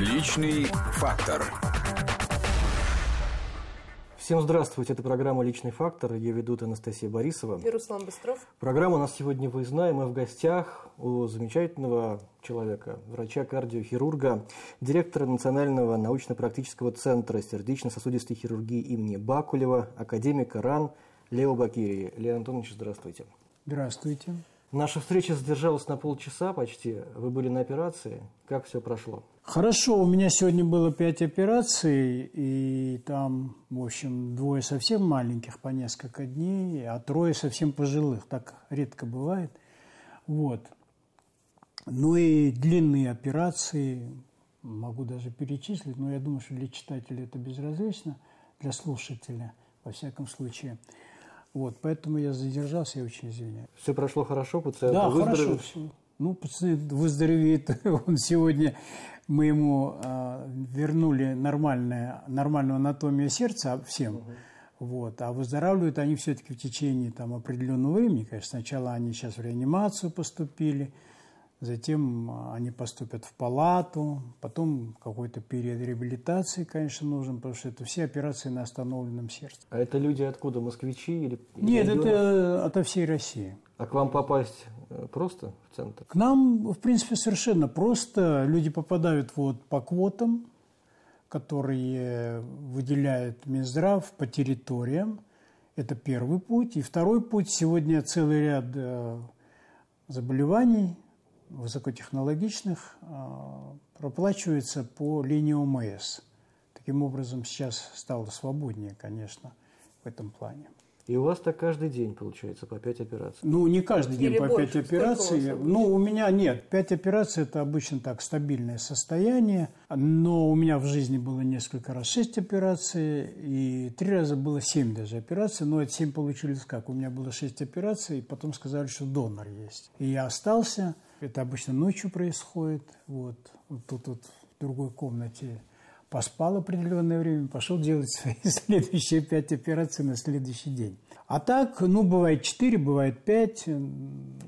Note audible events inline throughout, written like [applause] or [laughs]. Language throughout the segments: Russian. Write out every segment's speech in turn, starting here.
Личный фактор. Всем здравствуйте, это программа «Личный фактор», ее ведут Анастасия Борисова. И Руслан Быстров. Программа у нас сегодня выездная, мы в гостях у замечательного человека, врача-кардиохирурга, директора Национального научно-практического центра сердечно-сосудистой хирургии имени Бакулева, академика РАН Лео Бакирии. Лео Антонович, здравствуйте. Здравствуйте. Наша встреча задержалась на полчаса почти. Вы были на операции. Как все прошло? Хорошо, у меня сегодня было пять операций, и там, в общем, двое совсем маленьких по несколько дней, а трое совсем пожилых. Так редко бывает. Вот. Ну и длинные операции, могу даже перечислить, но я думаю, что для читателя это безразлично, для слушателя, во всяком случае. Вот, поэтому я задержался, я очень извиняюсь. Все прошло хорошо, пациент Да, выздоровел? хорошо все. Ну, пациент выздоровеет. [laughs] Он сегодня, мы ему э, вернули нормальное, нормальную анатомию сердца всем. Вот. А выздоравливают они все-таки в течение там, определенного времени. Конечно, сначала они сейчас в реанимацию поступили, затем а, они поступят в палату, потом какой-то период реабилитации, конечно, нужен, потому что это все операции на остановленном сердце. А это люди откуда? Москвичи или Нет, регионов? это ото всей России. А к вам попасть просто в центр? К нам, в принципе, совершенно просто. Люди попадают вот по квотам, которые выделяет Минздрав по территориям. Это первый путь. И второй путь. Сегодня целый ряд э, заболеваний высокотехнологичных э, проплачивается по линии ОМС. Таким образом, сейчас стало свободнее, конечно, в этом плане. И у вас так каждый день, получается, по 5 операций. Ну, не каждый день Или по больше? 5 Сколько у операций. Ну, у меня нет. 5 операций – это обычно так, стабильное состояние. Но у меня в жизни было несколько раз 6 операций, и три раза было 7 даже операций. Но это 7 получились как? У меня было 6 операций, и потом сказали, что донор есть. И я остался. Это обычно ночью происходит. Вот, вот тут вот в другой комнате поспал определенное время, пошел делать свои [laughs] следующие пять операций на следующий день. А так, ну, бывает 4, бывает 5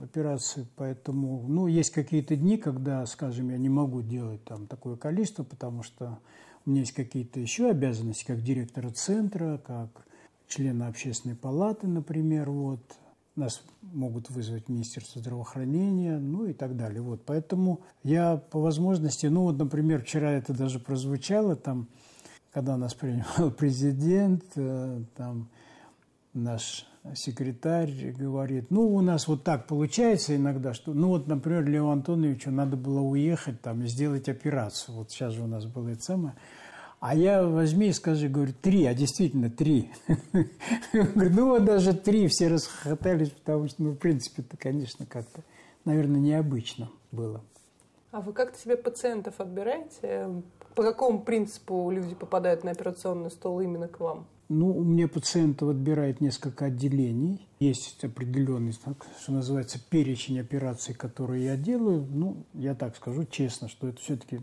операций, поэтому, ну, есть какие-то дни, когда, скажем, я не могу делать там такое количество, потому что у меня есть какие-то еще обязанности, как директора центра, как члена общественной палаты, например, вот, нас могут вызвать Министерство здравоохранения, ну и так далее. Вот, поэтому я по возможности, ну вот, например, вчера это даже прозвучало, там, когда нас принимал [laughs] президент, э, там наш секретарь говорит, ну, у нас вот так получается иногда, что, ну, вот, например, Лео Антоновичу надо было уехать там и сделать операцию. Вот сейчас же у нас было это самое. А я возьми и скажи, говорю, три, а действительно три. Говорю, ну вот даже три, все расхохотались, потому что, ну, в принципе, это, конечно, как-то, наверное, необычно было. А вы как-то себе пациентов отбираете? По какому принципу люди попадают на операционный стол именно к вам? Ну, у меня пациентов отбирает несколько отделений. Есть определенный, так, что называется, перечень операций, которые я делаю. Ну, я так скажу честно, что это все-таки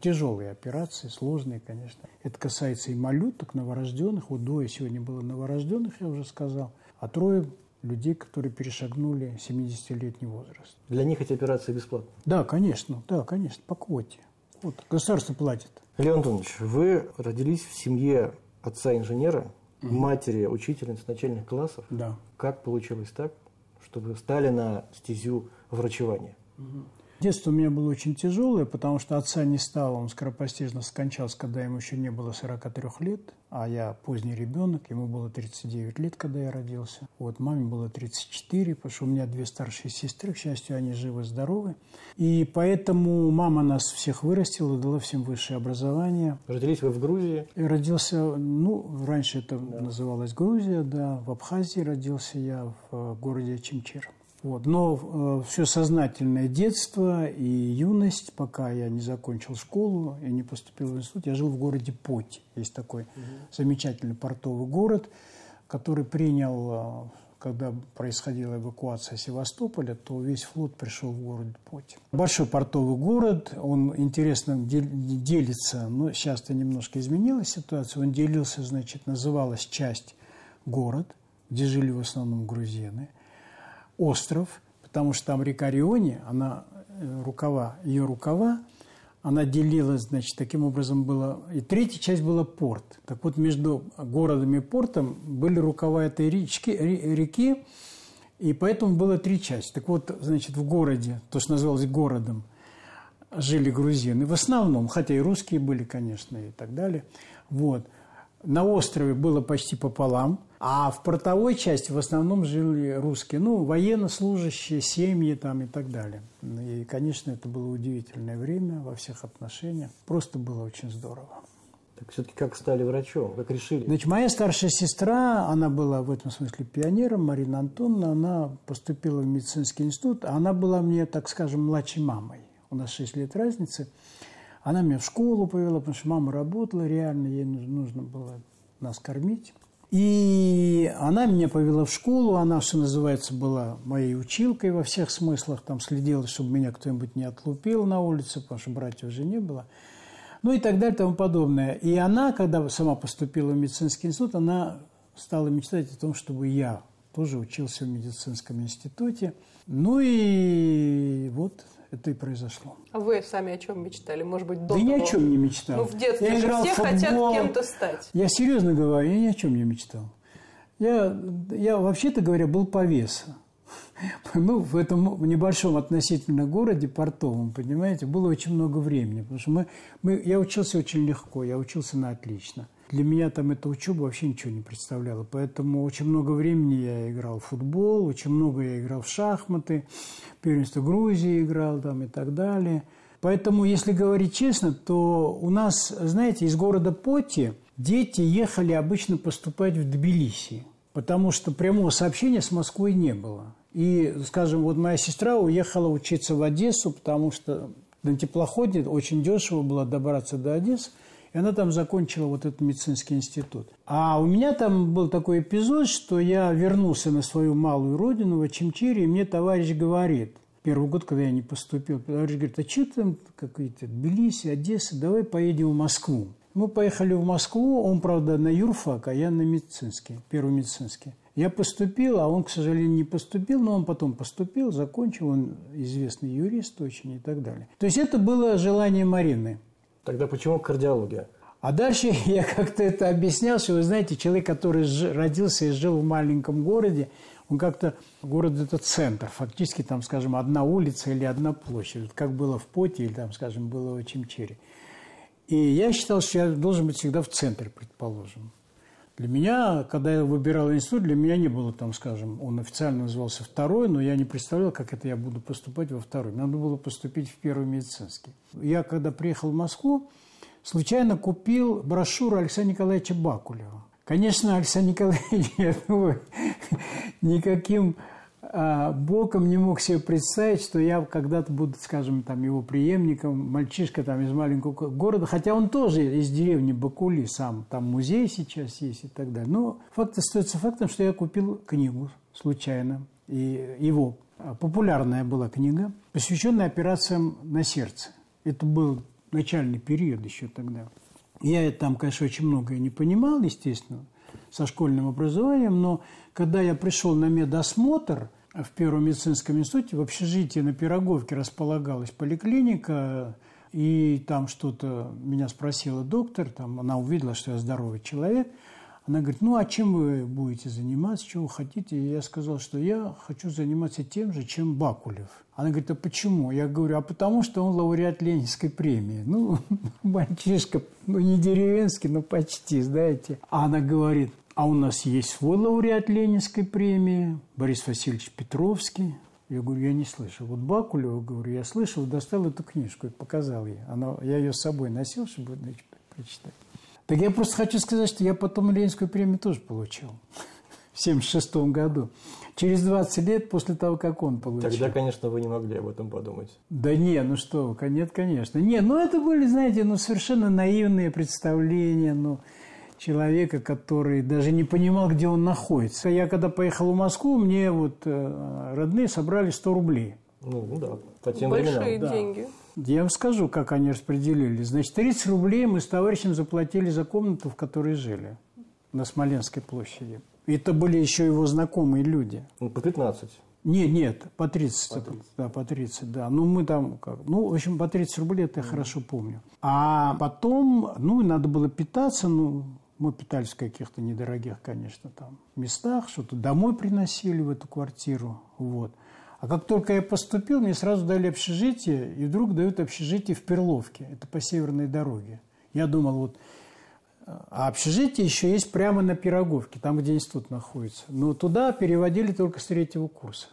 тяжелые операции, сложные, конечно. Это касается и малюток, новорожденных. Вот двое сегодня было новорожденных, я уже сказал. А трое людей, которые перешагнули 70-летний возраст. Для них эти операции бесплатны. Да, конечно, да, конечно, по квоте. Вот, государство платит. Леон Антонович, вы родились в семье отца-инженера, матери учительницы начальных классов. Да. Как получилось так, что вы стали на стезю врачевания? Детство у меня было очень тяжелое, потому что отца не стало, он скоропостижно скончался, когда ему еще не было 43 лет, а я поздний ребенок, ему было 39 лет, когда я родился. Вот, маме было 34, потому что у меня две старшие сестры, к счастью, они живы-здоровы. И поэтому мама нас всех вырастила, дала всем высшее образование. Родились вы в Грузии. И родился, ну, раньше это называлось Грузия, да, в Абхазии родился я в э, городе Чимчир. Вот. Но э, все сознательное детство и юность, пока я не закончил школу и не поступил в институт, я жил в городе Поти. Есть такой замечательный портовый город, который принял, э, когда происходила эвакуация Севастополя, то весь флот пришел в город Поти. Большой портовый город, он интересно дел- делится, но сейчас-то немножко изменилась ситуация. Он делился, значит, называлась часть город, где жили в основном грузины – остров, потому что там река Риони, она, э, рукава, ее рукава, она делилась, значит, таким образом было... И третья часть была порт. Так вот, между городом и портом были рукава этой речки, реки, и поэтому было три части. Так вот, значит, в городе, то, что называлось городом, жили грузины. В основном, хотя и русские были, конечно, и так далее. Вот. На острове было почти пополам, а в портовой части в основном жили русские. Ну, военнослужащие, семьи там и так далее. И, конечно, это было удивительное время во всех отношениях. Просто было очень здорово. Так все-таки как стали врачом? Как решили? Значит, моя старшая сестра, она была в этом смысле пионером, Марина Антоновна, она поступила в медицинский институт, а она была мне, так скажем, младшей мамой. У нас 6 лет разницы. Она меня в школу повела, потому что мама работала реально, ей нужно было нас кормить. И она меня повела в школу, она, что называется, была моей училкой во всех смыслах, там следила, чтобы меня кто-нибудь не отлупил на улице, потому что братьев уже не было. Ну и так далее, и тому подобное. И она, когда сама поступила в медицинский институт, она стала мечтать о том, чтобы я тоже учился в медицинском институте. Ну и вот это и произошло. А вы сами о чем мечтали? Может быть, до Да того? ни о чем не мечтал. Ну, в детстве я играл все футбол. хотят кем-то стать. Я серьезно говорю, я ни о чем не мечтал. Я, я вообще-то говоря, был повеса. [laughs] Ну, в этом небольшом относительно городе, портовом, понимаете, было очень много времени. Потому что мы, мы, я учился очень легко, я учился на отлично. Для меня там эта учеба вообще ничего не представляла. Поэтому очень много времени я играл в футбол, очень много я играл в шахматы, первенство Грузии играл там и так далее. Поэтому, если говорить честно, то у нас, знаете, из города Поти дети ехали обычно поступать в Тбилиси, потому что прямого сообщения с Москвой не было. И, скажем, вот моя сестра уехала учиться в Одессу, потому что на теплоходе очень дешево было добраться до Одессы. Она там закончила вот этот медицинский институт. А у меня там был такой эпизод, что я вернулся на свою малую родину в Ачимчире, и мне товарищ говорит, первый год, когда я не поступил, товарищ говорит, а что там какие-то Тбилиси, Одесса, давай поедем в Москву. Мы поехали в Москву, он, правда, на юрфак, а я на медицинский, первый медицинский. Я поступил, а он, к сожалению, не поступил, но он потом поступил, закончил, он известный юрист очень и так далее. То есть это было желание Марины. Тогда почему кардиология? А дальше [laughs] я как-то это объяснял, что, вы знаете, человек, который родился и жил в маленьком городе, он как-то, город – это центр, фактически там, скажем, одна улица или одна площадь, как было в Поте или там, скажем, было в Чимчере. И я считал, что я должен быть всегда в центре, предположим. Для меня, когда я выбирал институт, для меня не было там, скажем, он официально назывался второй, но я не представлял, как это я буду поступать во второй. Надо было поступить в первый медицинский. Я, когда приехал в Москву, случайно купил брошюру Александра Николаевича Бакулева. Конечно, Александр Николаевич, я [laughs] думаю, никаким а, боком не мог себе представить, что я когда-то буду, скажем, там, его преемником, мальчишка там из маленького города, хотя он тоже из деревни Бакули сам, там музей сейчас есть и так далее. Но факт остается фактом, что я купил книгу случайно, и его а, популярная была книга, посвященная операциям на сердце. Это был начальный период еще тогда. Я там, конечно, очень многое не понимал, естественно, со школьным образованием, но когда я пришел на медосмотр в Первом медицинском институте, в общежитии на Пироговке располагалась поликлиника, и там что-то меня спросила доктор, там она увидела, что я здоровый человек – она говорит, ну а чем вы будете заниматься, чего вы хотите? И я сказал, что я хочу заниматься тем же, чем Бакулев. Она говорит, а почему? Я говорю, а потому что он лауреат Ленинской премии. Ну, [laughs] мальчишка, ну не деревенский, но почти, знаете. А она говорит, а у нас есть свой лауреат Ленинской премии, Борис Васильевич Петровский. Я говорю, я не слышал. Вот Бакулева, говорю, я слышал, достал эту книжку и показал ей. Она, я ее с собой носил, чтобы значит, прочитать. Так я просто хочу сказать, что я потом Ленинскую премию тоже получил. [laughs] В 1976 году. Через 20 лет после того, как он получил. Тогда, конечно, вы не могли об этом подумать. Да не, ну что нет, конечно. Не, ну это были, знаете, ну совершенно наивные представления, ну человека, который даже не понимал, где он находится. Я когда поехал в Москву, мне вот э, родные собрали 100 рублей. Ну, ну да, по тем Большие временам. деньги. Да. Я вам скажу, как они распределили. Значит, 30 рублей мы с товарищем заплатили за комнату, в которой жили, на Смоленской площади. И это были еще его знакомые люди. Ну, по 15. Нет, нет, по 30, по 30. да, по 30, да. Ну, мы там, как, ну, в общем, по 30 рублей это я mm. хорошо помню. А потом, ну, надо было питаться, ну, мы питались в каких-то недорогих, конечно, там местах, что-то домой приносили в эту квартиру, вот. А как только я поступил, мне сразу дали общежитие, и вдруг дают общежитие в Перловке, это по северной дороге. Я думал, вот, а общежитие еще есть прямо на Пироговке, там, где институт находится. Но туда переводили только с третьего курса.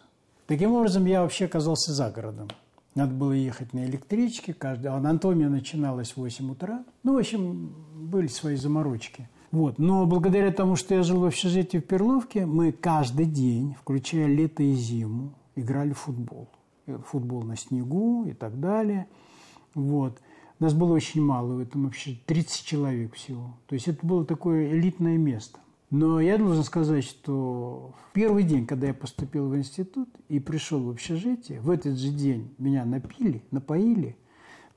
Таким образом, я вообще оказался за городом. Надо было ехать на электричке. Каждый... А анатомия начиналась в 8 утра. Ну, в общем, были свои заморочки. Вот. Но благодаря тому, что я жил в общежитии в Перловке, мы каждый день, включая лето и зиму, играли в футбол. Футбол на снегу и так далее. Вот. Нас было очень мало в этом вообще, 30 человек всего. То есть это было такое элитное место. Но я должен сказать, что в первый день, когда я поступил в институт и пришел в общежитие, в этот же день меня напили, напоили,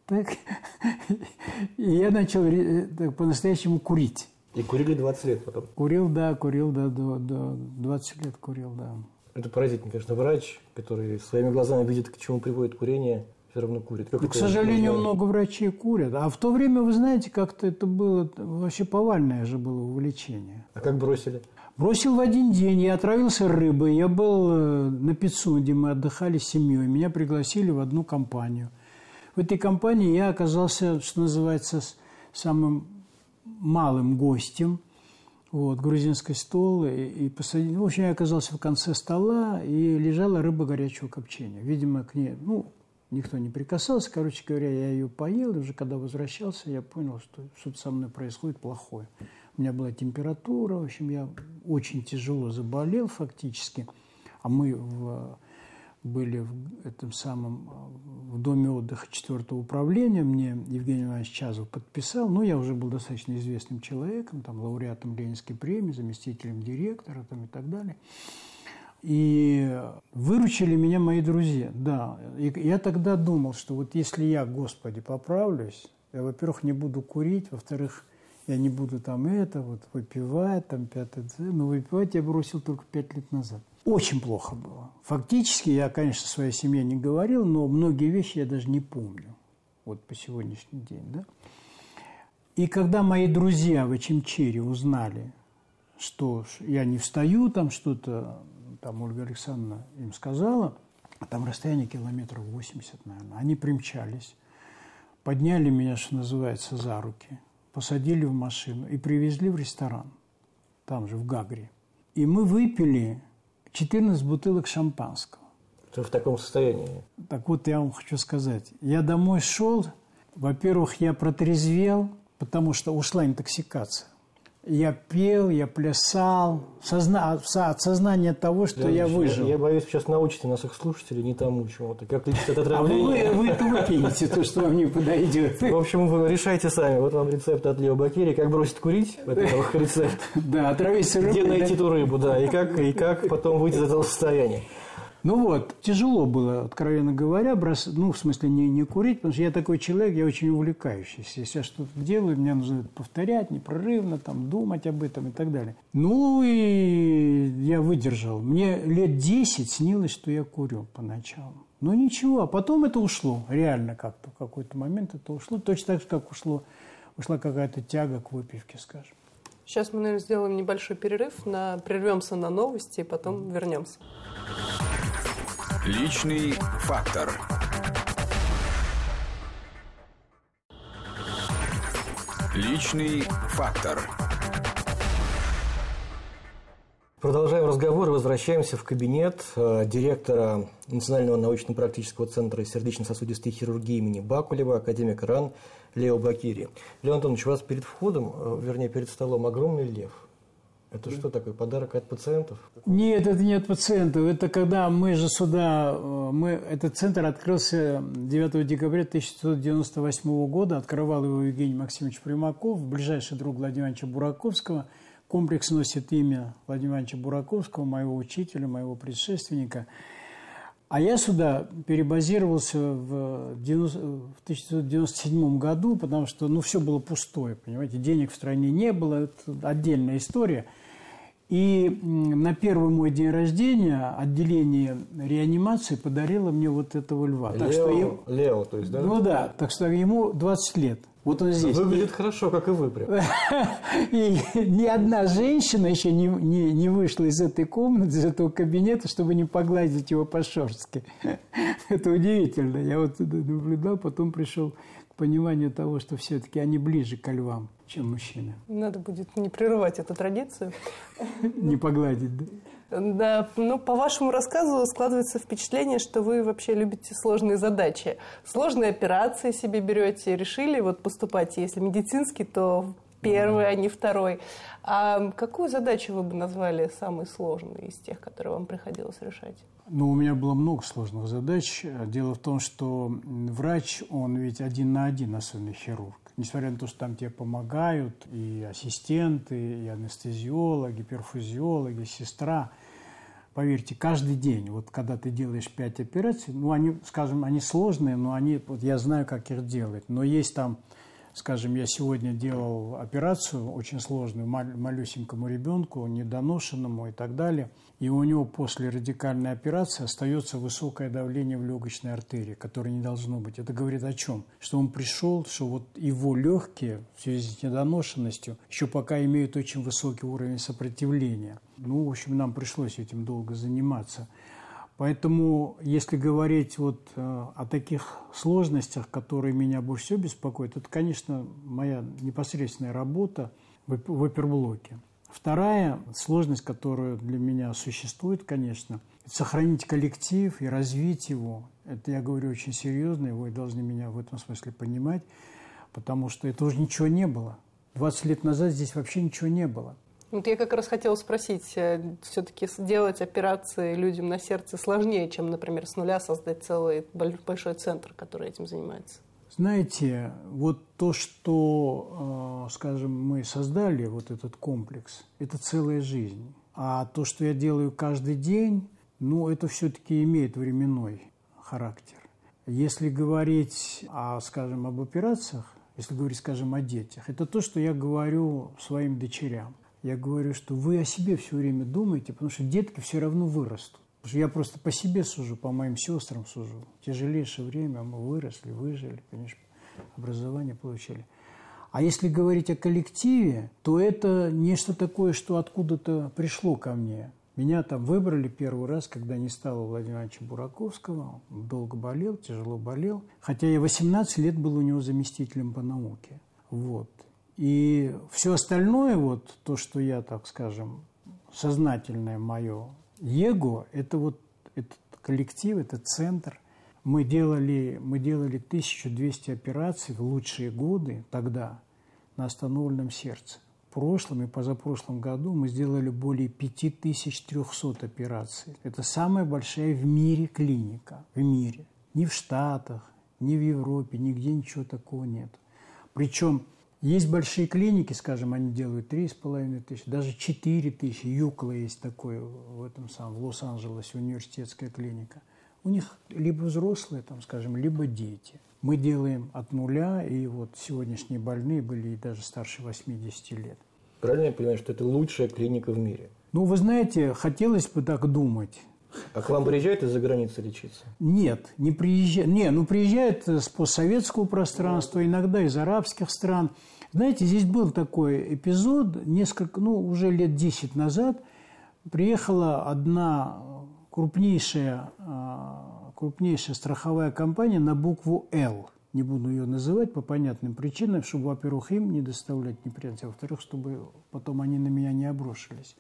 так, [laughs] и я начал по-настоящему курить. И курили 20 лет потом? Курил, да, курил, да, до, до 20 лет курил, да. Это поразительно, конечно, врач, который своими глазами видит, к чему приводит курение, все равно курит. Как ну, к сожалению, можно... много врачей курят. А в то время, вы знаете, как-то это было вообще повальное же было увлечение. А как бросили? Бросил в один день. Я отравился рыбой. Я был э, на Пиццу, где мы отдыхали с семьей. Меня пригласили в одну компанию. В этой компании я оказался, что называется, самым малым гостем. Вот, грузинский стол, и, и посадили. В общем, я оказался в конце стола, и лежала рыба горячего копчения. Видимо, к ней, ну, никто не прикасался. Короче говоря, я ее поел, и уже когда возвращался, я понял, что что-то со мной происходит плохое. У меня была температура, в общем, я очень тяжело заболел фактически. А мы в, были в этом самом в доме отдыха четвертого управления. Мне Евгений Иванович Чазов подписал. Ну, я уже был достаточно известным человеком, там, лауреатом Ленинской премии, заместителем директора там, и так далее. И выручили меня мои друзья, да. И я тогда думал, что вот если я, Господи, поправлюсь, я, во-первых, не буду курить, во-вторых, я не буду там это, вот выпивать, там пятое, но выпивать я бросил только пять лет назад. Очень плохо было. Фактически, я, конечно, своей семье не говорил, но многие вещи я даже не помню. Вот по сегодняшний день, да. И когда мои друзья в Эчемчере узнали, что я не встаю, там что-то там Ольга Александровна им сказала, а там расстояние километров 80, наверное. Они примчались, подняли меня, что называется, за руки, посадили в машину и привезли в ресторан, там же, в Гагре. И мы выпили 14 бутылок шампанского. Ты в таком состоянии? Так вот, я вам хочу сказать. Я домой шел, во-первых, я протрезвел, потому что ушла интоксикация. Я пел, я плясал, созна... от сознания того, что я, я выжил. Я, я боюсь, сейчас научите наших слушателей не тому чему-то. Как лечить от отравления. А вы, вы, вы, вы пените то, что вам не подойдет. В общем, вы решайте сами. Вот вам рецепт от Лео Бакери. Как бросить курить? Во-первых, рецепт. Да, отравиться рыбой. Где найти ту рыбу, да. И как, и как потом выйти из этого состояния. Ну вот, тяжело было, откровенно говоря, брос... ну, в смысле, не, не курить, потому что я такой человек, я очень увлекающийся. Если я что-то делаю, мне нужно повторять непрерывно, там, думать об этом и так далее. Ну и я выдержал. Мне лет 10 снилось, что я курю поначалу. Но ничего, а потом это ушло, реально как-то, в какой-то момент это ушло, точно так же, как ушло, ушла какая-то тяга к выпивке, скажем. Сейчас мы, наверное, сделаем небольшой перерыв, на... прервемся на новости и потом вернемся. Личный фактор. Личный фактор. Продолжаем разговор и возвращаемся в кабинет э, директора Национального научно-практического центра сердечно-сосудистой хирургии имени Бакулева, академика РАН Лео Бакири. Лео Антонович, у вас перед входом, э, вернее, перед столом огромный лев – это что такое, подарок от пациентов? Нет, это не от пациентов. Это когда мы же сюда, э, мы, этот центр открылся 9 декабря 1998 года. Открывал его Евгений Максимович Примаков, ближайший друг Владимира Ивановича Бураковского. Комплекс носит имя Владимира Ивановича Бураковского, моего учителя, моего предшественника. А я сюда перебазировался в, 90, в 1997 году, потому что ну, все было пустое, понимаете, денег в стране не было, это отдельная история – И на первый мой день рождения отделение реанимации подарило мне вот этого льва. Лео, так что ему, Лео, то есть, да? Ну да, так что ему 20 лет. Вот он здесь. Выглядит хорошо, как и вы прям. [laughs] И ни одна женщина еще не, не, не вышла из этой комнаты, из этого кабинета, чтобы не погладить его по шерстке. [laughs] Это удивительно. Я вот наблюдал, потом пришел к пониманию того, что все-таки они ближе к львам, чем мужчины. Надо будет не прерывать эту традицию. [laughs] Не погладить, да? Да, ну, по вашему рассказу складывается впечатление, что вы вообще любите сложные задачи. Сложные операции себе берете, решили вот поступать, если медицинский, то первый, а не второй. А какую задачу вы бы назвали самой сложной из тех, которые вам приходилось решать? Ну, у меня было много сложных задач. Дело в том, что врач, он ведь один на один, особенно хирург. Несмотря на то, что там тебе помогают и ассистенты, и анестезиологи, перфузиологи, сестра. Поверьте, каждый день, вот когда ты делаешь пять операций, ну, они, скажем, они сложные, но они, вот я знаю, как их делать. Но есть там Скажем, я сегодня делал операцию очень сложную малюсенькому ребенку, недоношенному и так далее. И у него после радикальной операции остается высокое давление в легочной артерии, которое не должно быть. Это говорит о чем? Что он пришел, что вот его легкие в связи с недоношенностью еще пока имеют очень высокий уровень сопротивления. Ну, в общем, нам пришлось этим долго заниматься. Поэтому, если говорить вот э, о таких сложностях, которые меня больше всего беспокоят, это, конечно, моя непосредственная работа в оперблоке. Вторая сложность, которая для меня существует, конечно, это сохранить коллектив и развить его. Это я говорю очень серьезно, и вы должны меня в этом смысле понимать, потому что это уже ничего не было. 20 лет назад здесь вообще ничего не было. Вот я как раз хотела спросить, э, все-таки делать операции людям на сердце сложнее, чем, например, с нуля создать целый большой центр, который этим занимается? Знаете, вот то, что, э, скажем, мы создали, вот этот комплекс, это целая жизнь. А то, что я делаю каждый день, ну, это все-таки имеет временной характер. Если говорить, о, скажем, об операциях, если говорить, скажем, о детях, это то, что я говорю своим дочерям – я говорю, что вы о себе все время думаете, потому что детки все равно вырастут. Потому что я просто по себе сужу, по моим сестрам сужу. Тяжелейшее время мы выросли, выжили, конечно, образование получили. А если говорить о коллективе, то это нечто такое, что откуда-то пришло ко мне. Меня там выбрали первый раз, когда не стало Владимира Бураковского. Он долго болел, тяжело болел. Хотя я 18 лет был у него заместителем по науке. Вот. И все остальное, вот то, что я, так скажем, сознательное мое его, это вот этот коллектив, это центр. Мы делали, мы делали 1200 операций в лучшие годы тогда на остановленном сердце. В прошлом и позапрошлом году мы сделали более 5300 операций. Это самая большая в мире клиника. В мире. Ни в Штатах, ни в Европе, нигде ничего такого нет. Причем есть большие клиники, скажем, они делают 3,5 тысячи, даже 4 тысячи. Юкла есть такой в этом самом, в Лос-Анджелесе, университетская клиника. У них либо взрослые, там, скажем, либо дети. Мы делаем от нуля, и вот сегодняшние больные были даже старше 80 лет. Правильно я понимаю, что это лучшая клиника в мире? Ну, вы знаете, хотелось бы так думать. А к вам приезжают из-за границы лечиться? Нет, не приезжают. Не, ну приезжают с постсоветского пространства, иногда из арабских стран. Знаете, здесь был такой эпизод, несколько, ну, уже лет 10 назад приехала одна крупнейшая, а, крупнейшая страховая компания на букву «Л». Не буду ее называть по понятным причинам, чтобы, во-первых, им не доставлять неприятности, а во-вторых, чтобы потом они на меня не обрушились.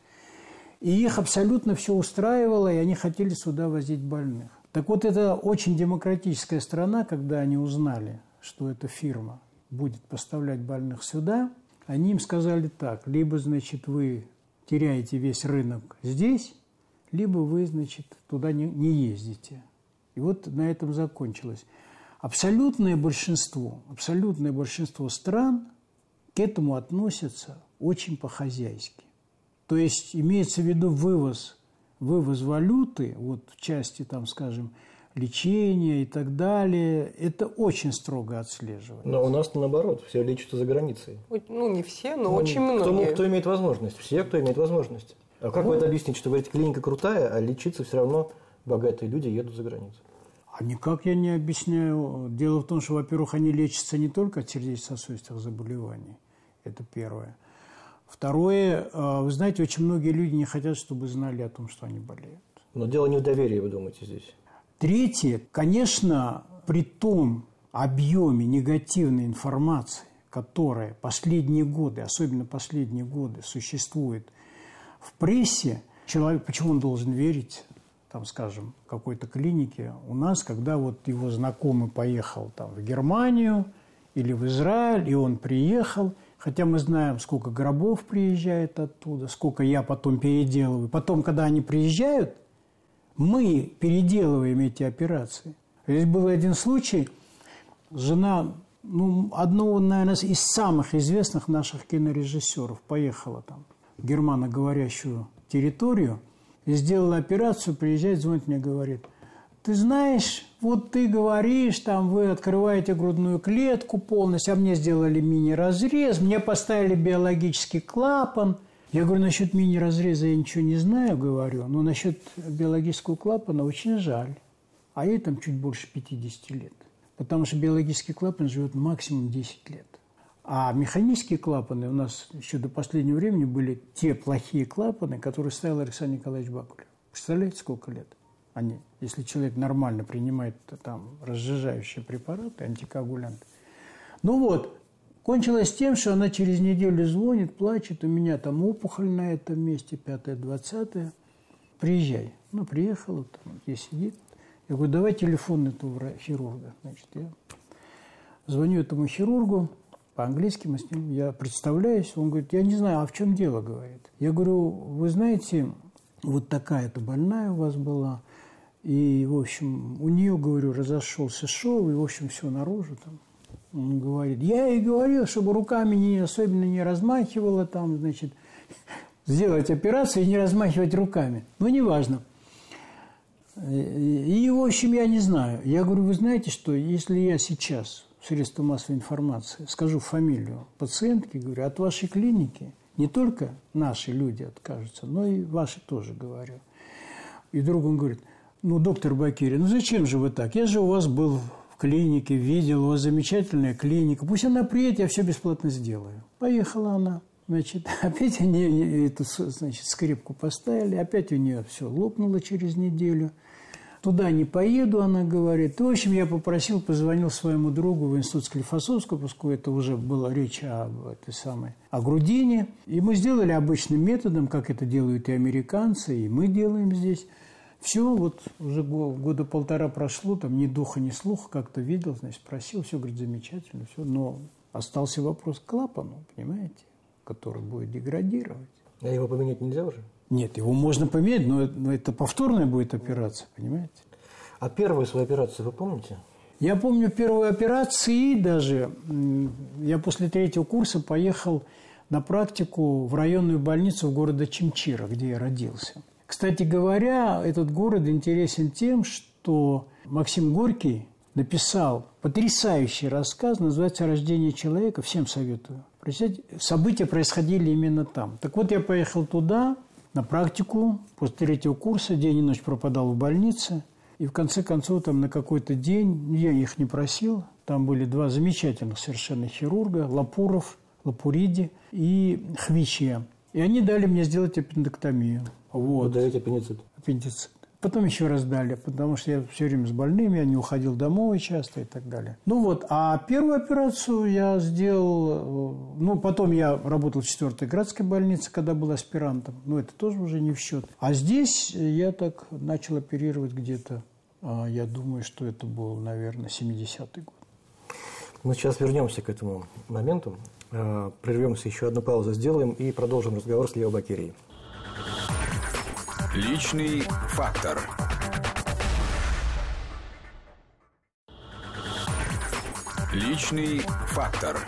И их абсолютно все устраивало, и они хотели сюда возить больных. Так вот, это очень демократическая страна, когда они узнали, что эта фирма будет поставлять больных сюда, они им сказали так, либо, значит, вы теряете весь рынок здесь, либо вы, значит, туда не, не ездите. И вот на этом закончилось. Абсолютное большинство, абсолютное большинство стран к этому относятся очень по-хозяйски. То есть имеется в виду вывоз, вывоз валюты, вот в части, там, скажем, лечения и так далее, это очень строго отслеживается. Но у нас наоборот, все лечатся за границей. Ну, не все, но ну, очень кто, многие. Кто имеет возможность? Все, кто имеет возможность. А как вы это объясните, что, говорите, клиника крутая, а лечиться все равно богатые люди едут за границу? А никак я не объясняю. Дело в том, что, во-первых, они лечатся не только от сердечно-сосудистых заболеваний. Это первое. Второе, э, вы знаете, очень многие люди не хотят, чтобы знали о том, что они болеют. Но дело не в доверии, вы думаете, здесь? Третье, конечно, при том объеме негативной информации, которая последние годы, особенно последние годы, существует в прессе, человек, почему он должен верить, там, скажем, какой-то клинике? У нас, когда вот его знакомый поехал там в Германию или в Израиль, и он приехал, хотя мы знаем, сколько гробов приезжает оттуда, сколько я потом переделываю. Потом, когда они приезжают, мы переделываем эти операции. Здесь был один случай, жена ну, одного, наверное, из самых известных наших кинорежиссеров поехала там в германоговорящую территорию и сделала операцию, приезжает, звонит мне, говорит, ты знаешь, вот ты говоришь, там вы открываете грудную клетку полностью, а мне сделали мини-разрез, мне поставили биологический клапан. Я говорю, насчет мини-разреза я ничего не знаю, говорю, но насчет биологического клапана очень жаль. А ей там чуть больше 50 лет. Потому что биологический клапан живет максимум 10 лет. А механические клапаны у нас еще до последнего времени были те плохие клапаны, которые ставил Александр Николаевич Бакулев. Представляете, сколько лет они? Если человек нормально принимает там разжижающие препараты, антикоагулянты. Ну вот, кончилось тем, что она через неделю звонит, плачет, у меня там опухоль на этом месте, пятое, двадцатое. Приезжай. Ну, приехала, там, здесь сидит. Я говорю, давай телефон этого хирурга. Значит, я звоню этому хирургу, по-английски мы с ним, я представляюсь, он говорит, я не знаю, а в чем дело, говорит. Я говорю, вы знаете, вот такая-то больная у вас была, и, в общем, у нее, говорю, разошелся шов, и, в общем, все наружу там. Он говорит, я ей говорил, чтобы руками не, особенно не размахивала там, значит, сделать операцию и не размахивать руками. Ну, неважно. И, в общем, я не знаю. Я говорю, вы знаете, что если я сейчас в средства массовой информации скажу фамилию пациентки, говорю, от вашей клиники не только наши люди откажутся, но и ваши тоже, говорю. И друг он говорит, ну, доктор Бакири, ну зачем же вы так? Я же у вас был в клинике, видел, у вас замечательная клиника. Пусть она приедет, я все бесплатно сделаю. Поехала она. Значит, [laughs] опять они эту значит, скрипку поставили, опять у нее все лопнуло через неделю – Туда не поеду, она говорит. В общем, я попросил, позвонил своему другу в институт Склифосовского, поскольку это уже была речь об этой самой, о грудине. И мы сделали обычным методом, как это делают и американцы, и мы делаем здесь. Все, вот уже года полтора прошло, там ни духа, ни слуха, как-то видел, значит, спросил, все, говорит, замечательно, все. Но остался вопрос к клапану, понимаете, который будет деградировать. А его поменять нельзя уже? Нет, его можно поменять, но, но это повторная будет операция, понимаете? А первую свою операцию вы помните? Я помню первую операцию, даже я после третьего курса поехал на практику в районную больницу в городе Чимчира, где я родился. Кстати говоря, этот город интересен тем, что Максим Горький написал потрясающий рассказ, называется «Рождение человека», всем советую. События происходили именно там. Так вот, я поехал туда, на практику. После третьего курса день и ночь пропадал в больнице. И в конце концов там на какой-то день, я их не просил, там были два замечательных совершенно хирурга, Лапуров, Лапуриди и Хвичья. И они дали мне сделать аппендэктомию. Вот. Вы даете аппендицит? Аппендицит. Потом еще раз дали, потому что я все время с больными, я не уходил домой часто и так далее. Ну вот, а первую операцию я сделал, э, ну потом я работал в 4-й градской больнице, когда был аспирантом, но это тоже уже не в счет. А здесь я так начал оперировать где-то, а, я думаю, что это был, наверное, 70-й год. Мы сейчас вернемся к этому моменту, прервемся, еще одну паузу сделаем и продолжим разговор с Лео Бакерией. Личный фактор. Личный фактор.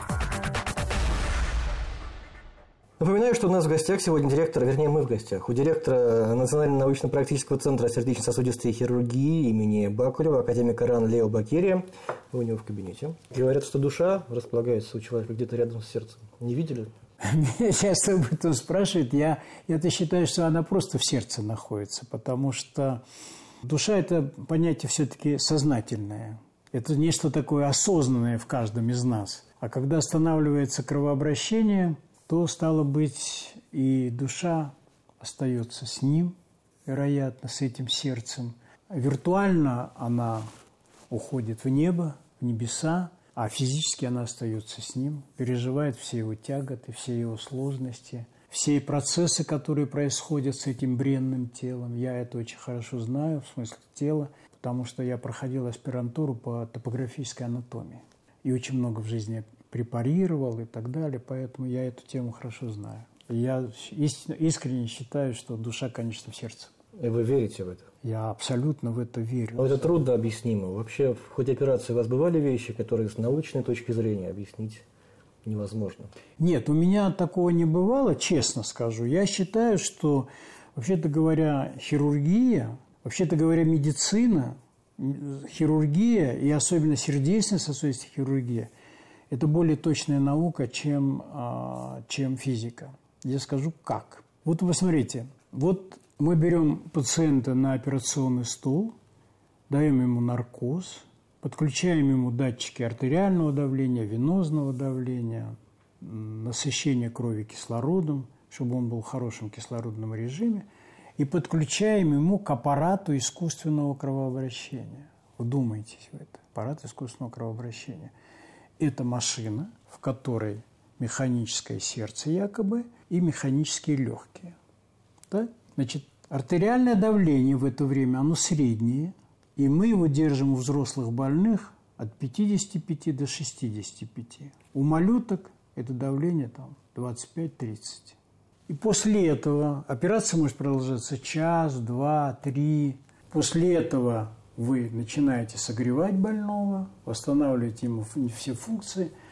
Напоминаю, что у нас в гостях сегодня директор, вернее, мы в гостях, у директора Национального научно-практического центра сердечно-сосудистой хирургии имени Бакулева, академика РАН Лео Бакерия. Вы у него в кабинете. Говорят, что душа располагается у человека где-то рядом с сердцем. Не видели? [laughs] Меня часто об этом спрашивают. Я, я-то считаю, что она просто в сердце находится, потому что душа – это понятие все-таки сознательное. Это нечто такое осознанное в каждом из нас. А когда останавливается кровообращение, то, стало быть, и душа остается с ним, вероятно, с этим сердцем. Виртуально она уходит в небо, в небеса, а физически она остается с ним, переживает все его тяготы, все его сложности, все процессы, которые происходят с этим бренным телом. Я это очень хорошо знаю, в смысле тела, потому что я проходил аспирантуру по топографической анатомии. И очень много в жизни препарировал и так далее, поэтому я эту тему хорошо знаю. Я искренне считаю, что душа, конечно, в сердце. И вы верите в это? Я абсолютно в это верю. Но это трудно объяснимо. Вообще, в ходе операции у вас бывали вещи, которые с научной точки зрения объяснить невозможно? Нет, у меня такого не бывало, честно скажу. Я считаю, что, вообще-то говоря, хирургия, вообще-то говоря, медицина, хирургия и особенно сердечно-сосудистая хирургия – это более точная наука, чем, а, чем физика. Я скажу, как. Вот вы смотрите, вот мы берем пациента на операционный стол, даем ему наркоз, подключаем ему датчики артериального давления, венозного давления, насыщение крови кислородом, чтобы он был в хорошем кислородном режиме, и подключаем ему к аппарату искусственного кровообращения. Вдумайтесь в это. Аппарат искусственного кровообращения. Это машина, в которой механическое сердце якобы и механические легкие. Да? Значит, артериальное давление в это время, оно среднее, и мы его держим у взрослых больных от 55 до 65. У малюток это давление там 25-30. И после этого операция может продолжаться час, два, три. После этого вы начинаете согревать больного, восстанавливаете ему все функции –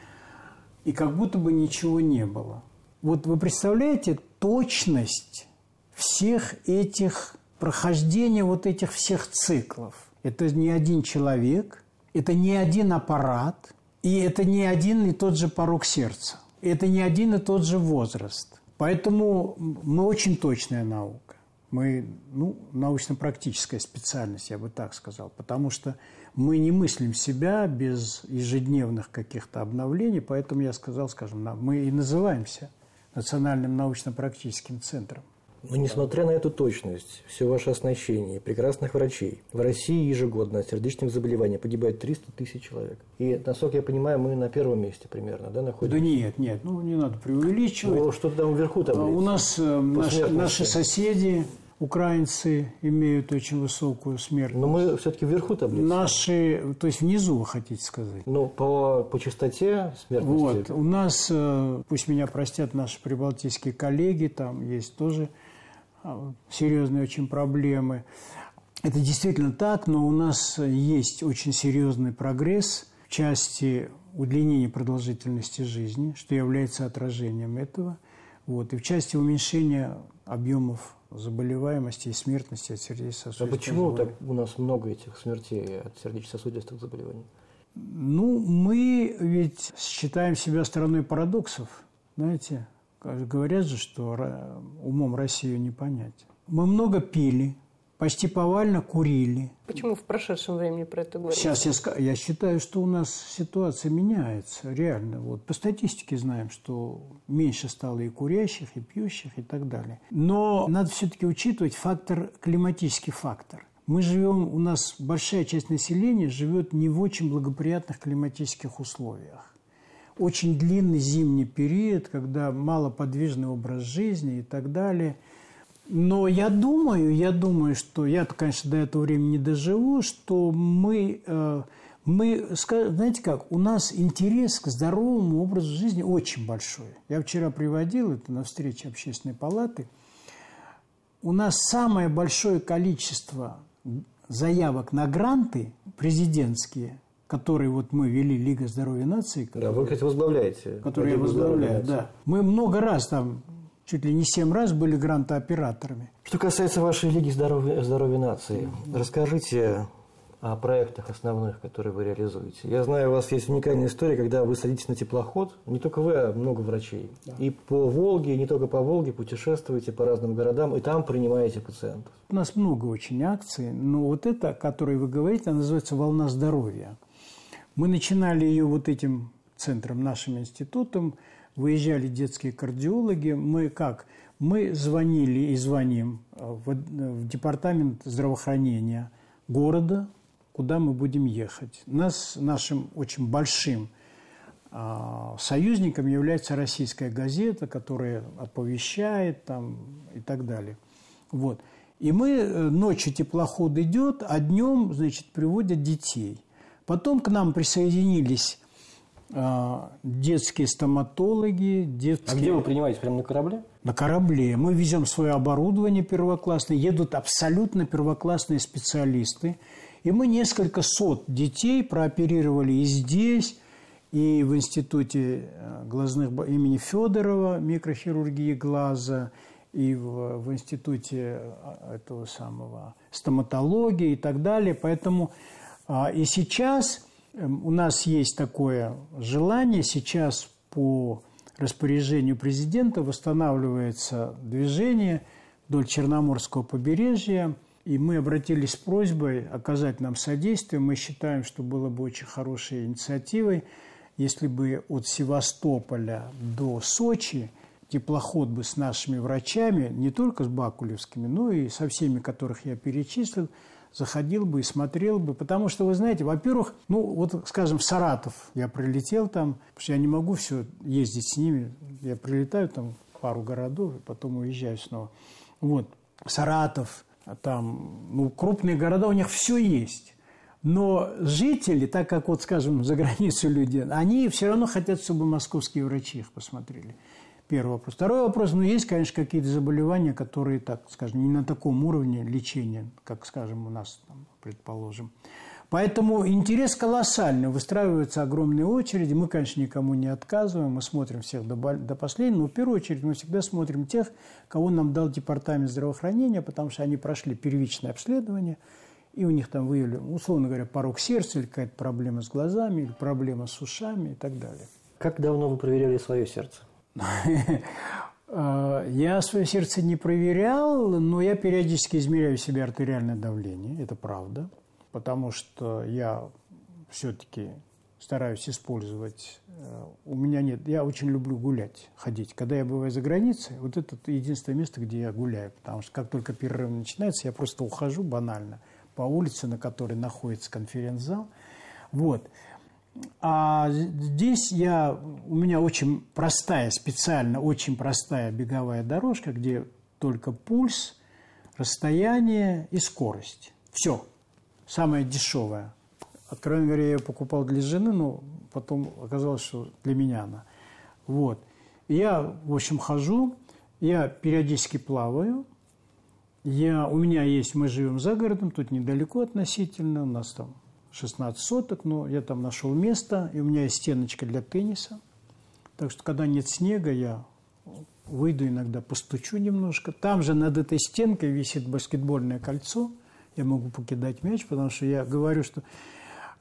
и как будто бы ничего не было. Вот вы представляете точность всех этих прохождения вот этих всех циклов. Это не один человек, это не один аппарат, и это не один и тот же порог сердца. Это не один и тот же возраст. Поэтому мы очень точная наука. Мы, ну, научно-практическая специальность, я бы так сказал. Потому что мы не мыслим себя без ежедневных каких-то обновлений, поэтому я сказал, скажем, мы и называемся Национальным научно-практическим центром. Но несмотря на эту точность, все ваше оснащение, прекрасных врачей, в России ежегодно от сердечных заболеваний погибает 300 тысяч человек. И, насколько я понимаю, мы на первом месте примерно, да, находимся? Да нет, нет, ну не надо преувеличивать. Ну, что-то там вверху таблицы. У нас э, наши, наши соседи, украинцы имеют очень высокую смертность. Но мы все-таки вверху таблицы. Наши, то есть внизу, вы хотите сказать? Ну, по, по частоте смертности. Вот, у нас, э, пусть меня простят наши прибалтийские коллеги, там есть тоже а, серьезные очень проблемы. Это действительно так, но у нас есть очень серьезный прогресс в части удлинения продолжительности жизни, что является отражением этого. Вот, и в части уменьшения объемов заболеваемости и смертности от сердечно-сосудистых А почему так у нас много этих смертей от сердечно-сосудистых заболеваний? Ну, мы ведь считаем себя страной парадоксов, знаете. Говорят же, что умом Россию не понять. Мы много пили, почти повально курили. Почему в прошедшем времени про это говорите? Сейчас я, я считаю, что у нас ситуация меняется, реально. Вот по статистике знаем, что меньше стало и курящих, и пьющих, и так далее. Но надо все-таки учитывать фактор, климатический фактор. Мы живем, у нас большая часть населения живет не в очень благоприятных климатических условиях. Очень длинный зимний период, когда малоподвижный образ жизни и так далее – но я думаю, я думаю, что я, конечно, до этого времени не доживу, что мы, э, мы, знаете как, у нас интерес к здоровому образу жизни очень большой. Я вчера приводил это на встрече общественной палаты. У нас самое большое количество заявок на гранты президентские, которые вот мы вели Лига здоровья нации. Да, вы, кстати, возглавляете. Которые я возглавляю, да. Мы много раз там чуть ли не семь раз были грантооператорами. Что касается вашей Лиги здоровья, здоровья нации, расскажите о проектах основных, которые вы реализуете. Я знаю, у вас есть уникальная история, когда вы садитесь на теплоход, не только вы, а много врачей. Да. И по Волге, и не только по Волге, путешествуете по разным городам, и там принимаете пациентов. У нас много очень акций, но вот это, о которой вы говорите, она называется «Волна здоровья». Мы начинали ее вот этим центром, нашим институтом, выезжали детские кардиологи. Мы как? Мы звонили и звоним в, в департамент здравоохранения города, куда мы будем ехать. Нас, нашим очень большим а, союзником является российская газета, которая оповещает там, и так далее. Вот. И мы, э, ночью теплоход идет, а днем, значит, приводят детей. Потом к нам присоединились а, детские стоматологи, детские... А где вы принимаете? Прямо на корабле? На корабле. Мы везем свое оборудование первоклассное, едут абсолютно первоклассные специалисты – и мы несколько сот детей прооперировали и здесь, и в институте э, глазных имени Федорова, микрохирургии глаза, и в, в институте э, этого самого стоматологии и так далее. Поэтому и сейчас эм, у нас есть такое желание, сейчас по распоряжению президента восстанавливается движение вдоль Черноморского побережья – и мы обратились с просьбой оказать нам содействие. Мы считаем, что было бы очень хорошей инициативой, если бы от Севастополя до Сочи теплоход бы с нашими врачами, не только с Бакулевскими, но и со всеми, которых я перечислил, заходил бы и смотрел бы. Потому что, вы знаете, во-первых, ну вот, скажем, в Саратов я прилетел там, потому что я не могу все ездить с ними. Я прилетаю там пару городов и потом уезжаю снова. Вот, Саратов, там, ну, крупные города, у них все есть. Но жители, так как, вот, скажем, за границу люди, они все равно хотят, чтобы московские врачи их посмотрели. Первый вопрос. Второй вопрос, ну, есть, конечно, какие-то заболевания, которые, так скажем, не на таком уровне лечения, как, скажем, у нас, там, предположим. Поэтому интерес колоссальный, выстраиваются огромные очереди. Мы, конечно, никому не отказываем, мы смотрим всех до, до последнего, но в первую очередь мы всегда смотрим тех, кого нам дал департамент здравоохранения, потому что они прошли первичное обследование, и у них там выявили, условно говоря, порог сердца или какая-то проблема с глазами, или проблема с ушами и так далее. Как давно вы проверяли свое сердце? Я свое сердце не проверял, но я периодически измеряю себе артериальное давление, это правда потому что я все-таки стараюсь использовать. Э, у меня нет, я очень люблю гулять, ходить. Когда я бываю за границей, вот это единственное место, где я гуляю, потому что как только перерыв начинается, я просто ухожу банально по улице, на которой находится конференц-зал. Вот. А здесь я, у меня очень простая, специально очень простая беговая дорожка, где только пульс, расстояние и скорость. Все самая дешевая. Откровенно говоря, я ее покупал для жены, но потом оказалось, что для меня она. Вот. Я, в общем, хожу, я периодически плаваю. Я, у меня есть, мы живем за городом, тут недалеко относительно, у нас там 16 соток, но я там нашел место, и у меня есть стеночка для тенниса. Так что, когда нет снега, я выйду иногда, постучу немножко. Там же над этой стенкой висит баскетбольное кольцо – я могу покидать мяч, потому что я говорю, что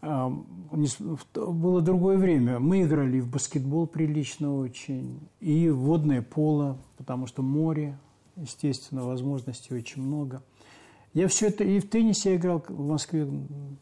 э, было другое время. Мы играли в баскетбол прилично очень, и в водное поло, потому что море, естественно, возможностей очень много. Я все это и в теннисе я играл в Москве.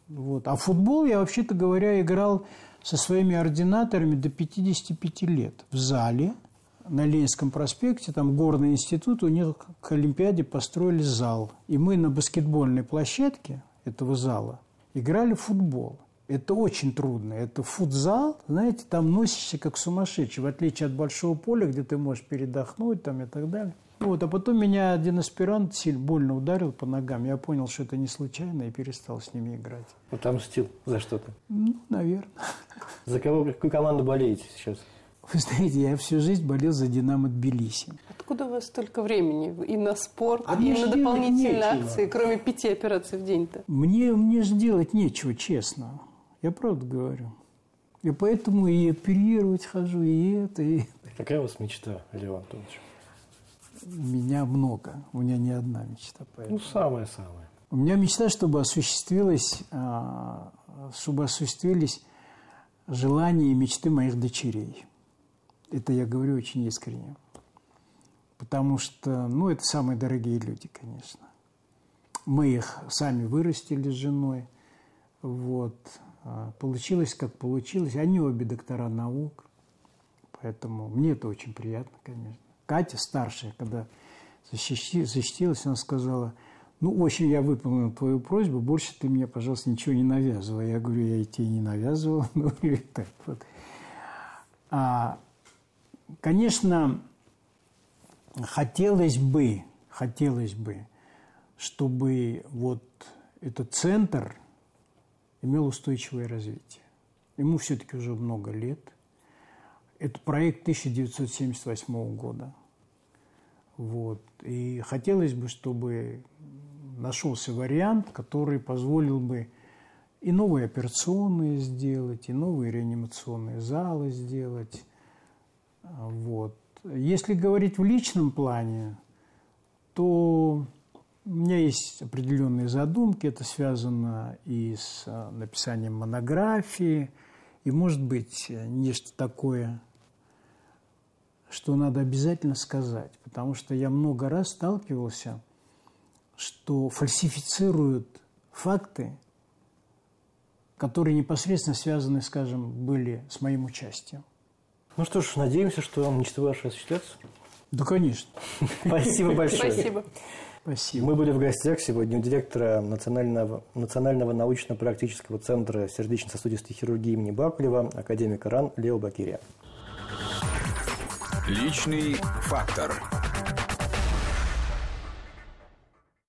Вот. А в футбол я, вообще-то говоря, играл со своими ординаторами до 55 лет в зале – на Ленинском проспекте, там горный институт, у них к Олимпиаде построили зал. И мы на баскетбольной площадке этого зала играли в футбол. Это очень трудно. Это футзал, знаете, там носишься как сумасшедший, в отличие от большого поля, где ты можешь передохнуть там и так далее. Вот, а потом меня один аспирант сильно больно ударил по ногам. Я понял, что это не случайно и перестал с ними играть. Отомстил за что-то? Ну, наверное. За кого, какую команду болеете сейчас? Вы знаете, я всю жизнь болел за «Динамо» Тбилиси. Откуда у вас столько времени и на спорт, а и на дополнительные акции, кроме пяти операций в день-то? Мне, мне же делать нечего, честно. Я правду говорю. И поэтому и оперировать хожу, и это, и Какая у вас мечта, Лев Антонович? У меня много. У меня не одна мечта. Поэтому. Ну, самая-самая. У меня мечта, чтобы осуществилось, чтобы осуществились желания и мечты моих дочерей. Это я говорю очень искренне. Потому что, ну, это самые дорогие люди, конечно. Мы их сами вырастили с женой. Вот. А, получилось, как получилось. Они обе доктора наук. Поэтому мне это очень приятно, конечно. Катя, старшая, когда защитилась, она сказала, ну, общем, я выполнил твою просьбу, больше ты мне, пожалуйста, ничего не навязывай. Я говорю, я тебе не навязывал. [laughs] Ну, и так вот. А, конечно, хотелось бы, хотелось бы, чтобы вот этот центр имел устойчивое развитие. Ему все-таки уже много лет. Это проект 1978 года. Вот. И хотелось бы, чтобы нашелся вариант, который позволил бы и новые операционные сделать, и новые реанимационные залы сделать. Вот. Если говорить в личном плане, то у меня есть определенные задумки. Это связано и с э, написанием монографии, и, может быть, нечто такое, что надо обязательно сказать. Потому что я много раз сталкивался, что фальсифицируют факты, которые непосредственно связаны, скажем, были с моим участием. Ну что ж, надеемся, что мечты ваши осуществятся. Да, конечно. Спасибо большое. Спасибо. Спасибо. Мы были в гостях сегодня у директора Национального, Национального научно-практического центра сердечно-сосудистой хирургии имени Бакулева, академика РАН Лео Бакирия. Личный фактор.